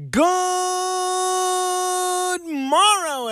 Morrow,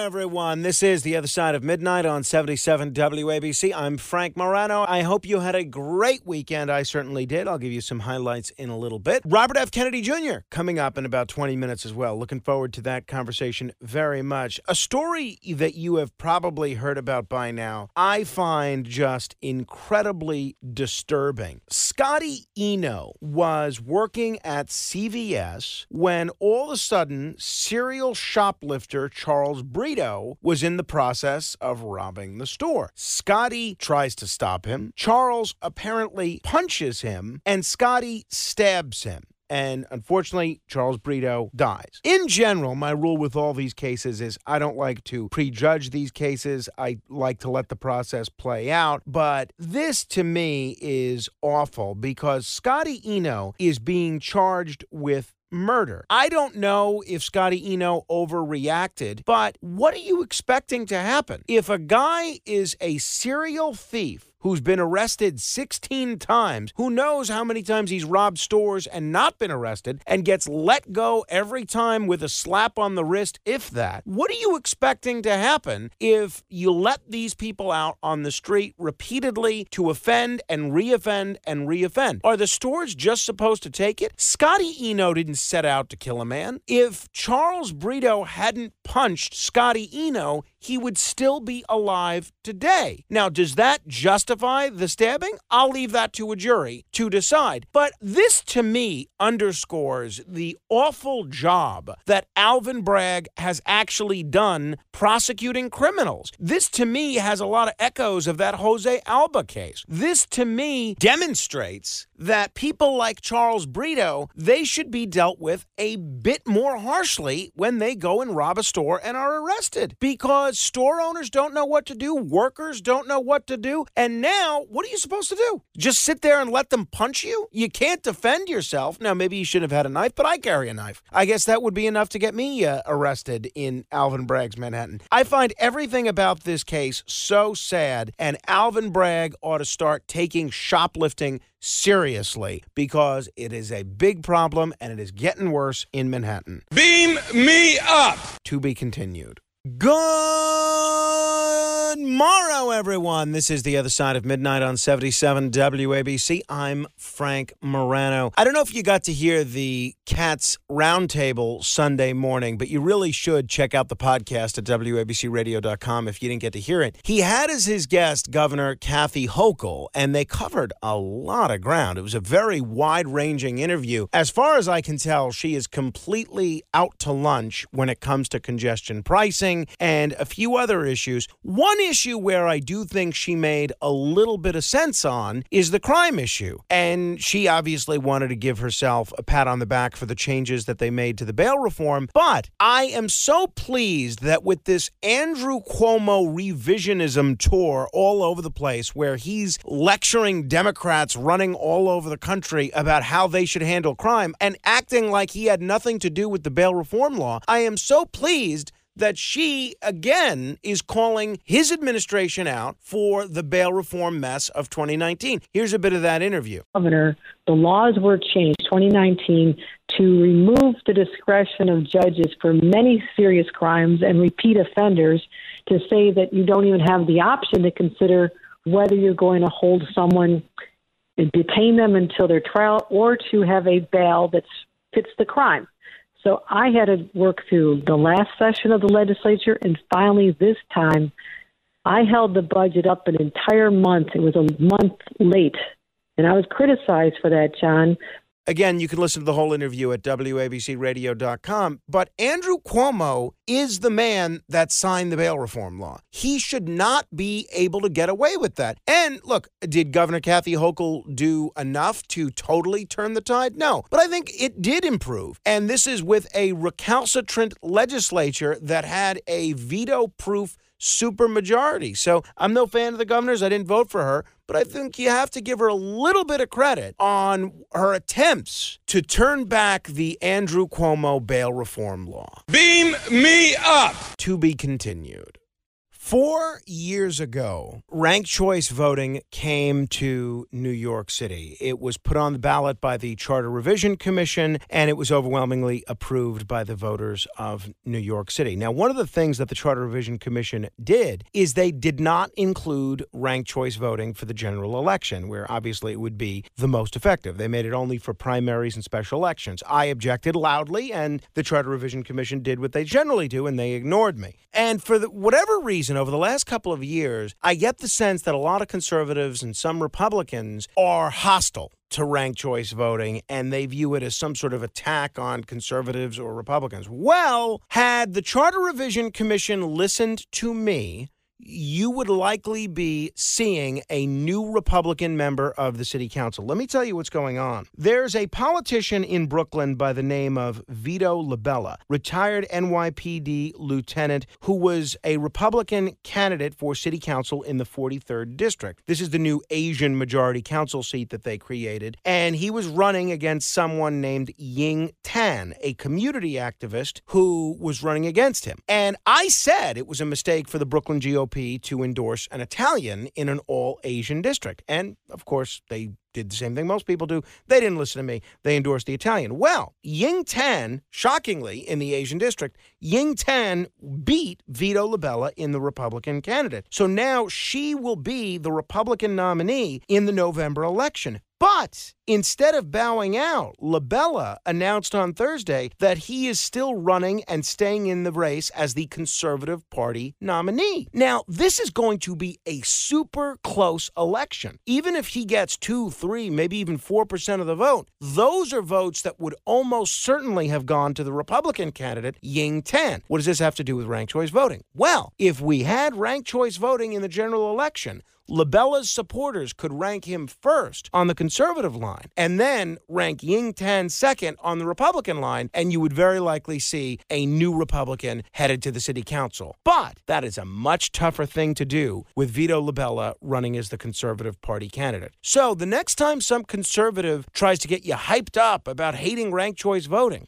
everyone. This is The Other Side of Midnight on 77 WABC. I'm Frank Morano. I hope you had a great weekend. I certainly did. I'll give you some highlights in a little bit. Robert F. Kennedy Jr. coming up in about 20 minutes as well. Looking forward to that conversation very much. A story that you have probably heard about by now, I find just incredibly disturbing. Scotty Eno was working at CVS when all of a sudden, serial shoplifter Charles Brito was in the process of robbing the store. Scotty tries to stop him. Charles apparently punches him, and Scotty stabs him and unfortunately, Charles Brito dies. In general, my rule with all these cases is I don't like to prejudge these cases. I like to let the process play out. But this to me is awful because Scotty Eno is being charged with murder. I don't know if Scotty Eno overreacted, but what are you expecting to happen? If a guy is a serial thief, who's been arrested 16 times, who knows how many times he's robbed stores and not been arrested, and gets let go every time with a slap on the wrist, if that. What are you expecting to happen if you let these people out on the street repeatedly to offend and reoffend and reoffend? Are the stores just supposed to take it? Scotty Eno didn't set out to kill a man. If Charles Brito hadn't punched Scotty Eno, he would still be alive today. Now, does that justify the stabbing? I'll leave that to a jury to decide. But this to me underscores the awful job that Alvin Bragg has actually done prosecuting criminals. This to me has a lot of echoes of that Jose Alba case. This to me demonstrates that people like Charles Brito, they should be dealt with a bit more harshly when they go and rob a store and are arrested because store owners don't know what to do, workers don't know what to do, and now what are you supposed to do? Just sit there and let them punch you? You can't defend yourself. Now maybe you shouldn't have had a knife, but I carry a knife. I guess that would be enough to get me uh, arrested in Alvin Bragg's Manhattan. I find everything about this case so sad, and Alvin Bragg ought to start taking shoplifting seriously because it is a big problem and it is getting worse in Manhattan. Beam me up! To be continued. Good morrow, everyone. This is The Other Side of Midnight on 77 WABC. I'm Frank Morano. I don't know if you got to hear the Cats Roundtable Sunday morning, but you really should check out the podcast at WABCRadio.com if you didn't get to hear it. He had as his guest Governor Kathy Hochul, and they covered a lot of ground. It was a very wide ranging interview. As far as I can tell, she is completely out to lunch when it comes to congestion pricing and a few other issues. One issue where I do think she made a little bit of sense on is the crime issue. And she obviously wanted to give herself a pat on the back for the changes that they made to the bail reform. But I am so pleased that with this Andrew Cuomo revisionism tour all over the place, where he's lecturing Democrats running all over the country about how they should handle crime and acting like he had nothing to do with the bail reform law, I am so pleased that she again is calling his administration out for the bail reform mess of 2019. Here's a bit of that interview. Governor, the laws were changed 2019 to remove the discretion of judges for many serious crimes and repeat offenders to say that you don't even have the option to consider whether you're going to hold someone and detain them until their trial or to have a bail that fits the crime. So I had to work through the last session of the legislature, and finally this time, I held the budget up an entire month. It was a month late, and I was criticized for that, John. Again, you can listen to the whole interview at WABCRadio.com. But Andrew Cuomo is the man that signed the bail reform law. He should not be able to get away with that. And look, did Governor Kathy Hochul do enough to totally turn the tide? No. But I think it did improve. And this is with a recalcitrant legislature that had a veto proof supermajority. So I'm no fan of the governor's. I didn't vote for her, but I think you have to give her a little bit of credit on her attempts to turn back the Andrew Cuomo bail reform law. Beam me up! To be continued. Four years ago, ranked choice voting came to New York City. It was put on the ballot by the Charter Revision Commission, and it was overwhelmingly approved by the voters of New York City. Now, one of the things that the Charter Revision Commission did is they did not include ranked choice voting for the general election, where obviously it would be the most effective. They made it only for primaries and special elections. I objected loudly, and the Charter Revision Commission did what they generally do, and they ignored me. And for the, whatever reason, over the last couple of years, I get the sense that a lot of conservatives and some Republicans are hostile to ranked choice voting and they view it as some sort of attack on conservatives or Republicans. Well, had the Charter Revision Commission listened to me, you would likely be seeing a new Republican member of the city council. Let me tell you what's going on. There's a politician in Brooklyn by the name of Vito LaBella, retired NYPD lieutenant who was a Republican candidate for city council in the 43rd district. This is the new Asian majority council seat that they created, and he was running against someone named Ying Tan, a community activist who was running against him. And I said it was a mistake for the Brooklyn GOP to endorse an Italian in an all Asian district. And of course, they did the same thing most people do. They didn't listen to me. They endorsed the Italian. Well, Ying Tan, shockingly, in the Asian district, Ying Tan beat Vito LaBella in the Republican candidate. So now she will be the Republican nominee in the November election. But instead of bowing out, LaBella announced on Thursday that he is still running and staying in the race as the Conservative Party nominee. Now, this is going to be a super close election. Even if he gets two, three, maybe even 4% of the vote, those are votes that would almost certainly have gone to the Republican candidate, Ying Tan. What does this have to do with ranked choice voting? Well, if we had ranked choice voting in the general election, LaBella's supporters could rank him first on the conservative line and then rank Ying Tan second on the Republican line, and you would very likely see a new Republican headed to the city council. But that is a much tougher thing to do with Vito LaBella running as the Conservative Party candidate. So the next time some conservative tries to get you hyped up about hating ranked choice voting,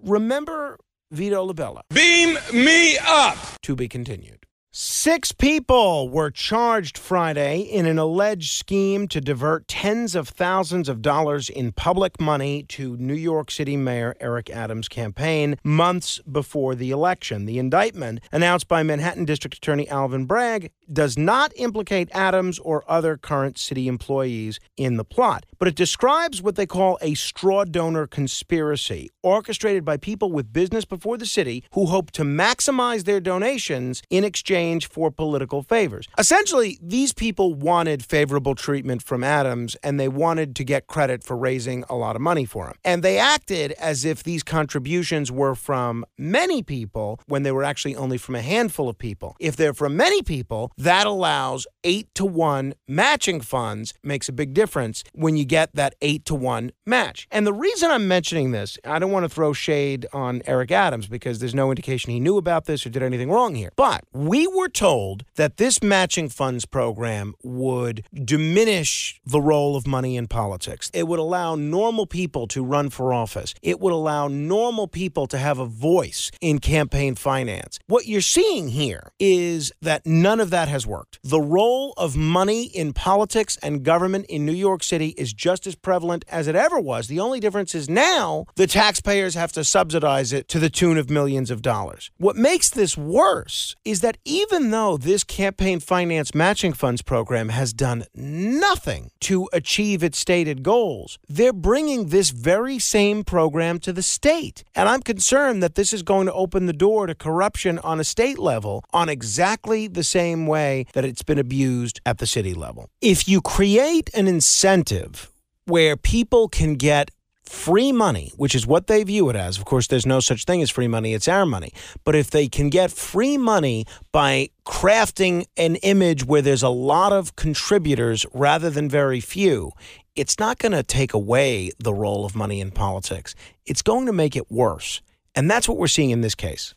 remember Vito LaBella. Beam me up. To be continued. Six people were charged Friday in an alleged scheme to divert tens of thousands of dollars in public money to New York City Mayor Eric Adams' campaign months before the election. The indictment, announced by Manhattan District Attorney Alvin Bragg, does not implicate Adams or other current city employees in the plot, but it describes what they call a straw donor conspiracy, orchestrated by people with business before the city who hope to maximize their donations in exchange for political favors. Essentially, these people wanted favorable treatment from Adams and they wanted to get credit for raising a lot of money for him. And they acted as if these contributions were from many people when they were actually only from a handful of people. If they're from many people, that allows eight to one matching funds, makes a big difference when you get that eight to one match. And the reason I'm mentioning this, I don't want to throw shade on Eric Adams because there's no indication he knew about this or did anything wrong here. But we were told that this matching funds program would diminish the role of money in politics. It would allow normal people to run for office. It would allow normal people to have a voice in campaign finance. What you're seeing here is that none of that has worked. The role of money in politics and government in New York City is just as prevalent as it ever was. The only difference is now the taxpayers have to subsidize it to the tune of millions of dollars. What makes this worse is that even though this campaign finance matching funds program has done nothing to achieve its stated goals, they're bringing this very same program to the state. And I'm concerned that this is going to open the door to corruption on a state level on exactly the same way that it's been abused at the city level. If you create an incentive where people can get free money, which is what they view it as. Of course, there's no such thing as free money, it's our money. But if they can get free money by crafting an image where there's a lot of contributors rather than very few, it's not going to take away the role of money in politics. It's going to make it worse. And that's what we're seeing in this case.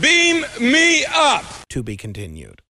Beam me up. To be continued.